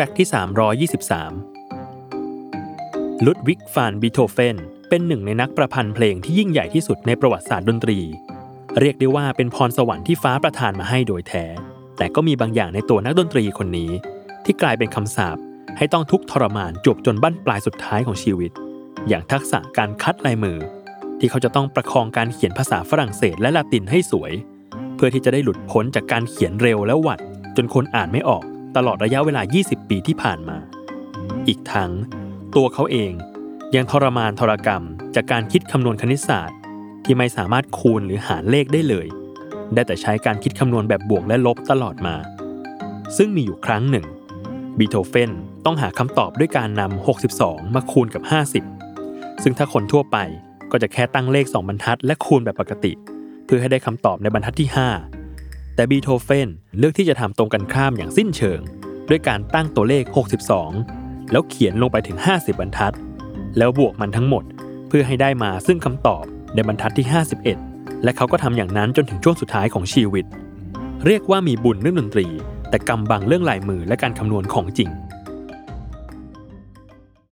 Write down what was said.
แฟกต์ที่ 323 ลุดวิกฟานบีโธเฟน เป็นหนึ่งในนักประพันธ์เพลงที่ยิ่งใหญ่ที่สุดในประวัติศาสตร์ดนตรี เรียกได้ว่าเป็นพรสวรรค์ที่ฟ้าประทานมาให้โดยแท้ แต่ก็มีบางอย่างในตัวนักดนตรีคนนี้ ที่กลายเป็นคำสาปให้ต้องทุกข์ทรมานจบจนบั้นปลายสุดท้ายของชีวิต อย่างทักษะการคัดลายมือ ที่เขาจะต้องประคองการเขียนภาษาฝรั่งเศสและละตินให้สวย เพื่อที่จะได้หลุดพ้นจากการเขียนเร็วและหวัด จนคนอ่านไม่ออก ตลอดระยะเวลา 20 ปีที่ผ่านมา อีกทั้ง ตัวเขาเองยังทรมานทรกรรม จากการคิดคำนวณคณิตศาสตร์ ที่ไม่สามารถคูณหรือหารเลขได้เลย ได้แต่ใช้การคิดคำนวณแบบบวกและลบตลอดมา ซึ่งมีอยู่ครั้งหนึ่งบีโธเฟนต้องหาคำตอบด้วยการนำ 62 มาคูณกับ 50 ซึ่งถ้าคนทั่วไปก็จะแค่ตั้งเลข 2 บรรทัด และคูณแบบปกติ เพื่อให้ได้คำตอบในบรรทัดที่ 5 แต่บีโธเฟนเลือกที่จะทำตรงกันข้ามอย่างสิ้นเชิง ด้วยการตั้งตัวเลข 62 แล้วเขียนลงไปถึง 50 บรรทัด แล้วบวกมันทั้งหมด เพื่อให้ได้มาซึ่งคำตอบในบรรทัดที่ 51 และเขาก็ทำอย่างนั้นจนถึงช่วงสุดท้ายของชีวิต เรียกว่ามีบุญเรื่องดนตรี แต่กำบังเรื่องลายมือและการคำนวณของจริง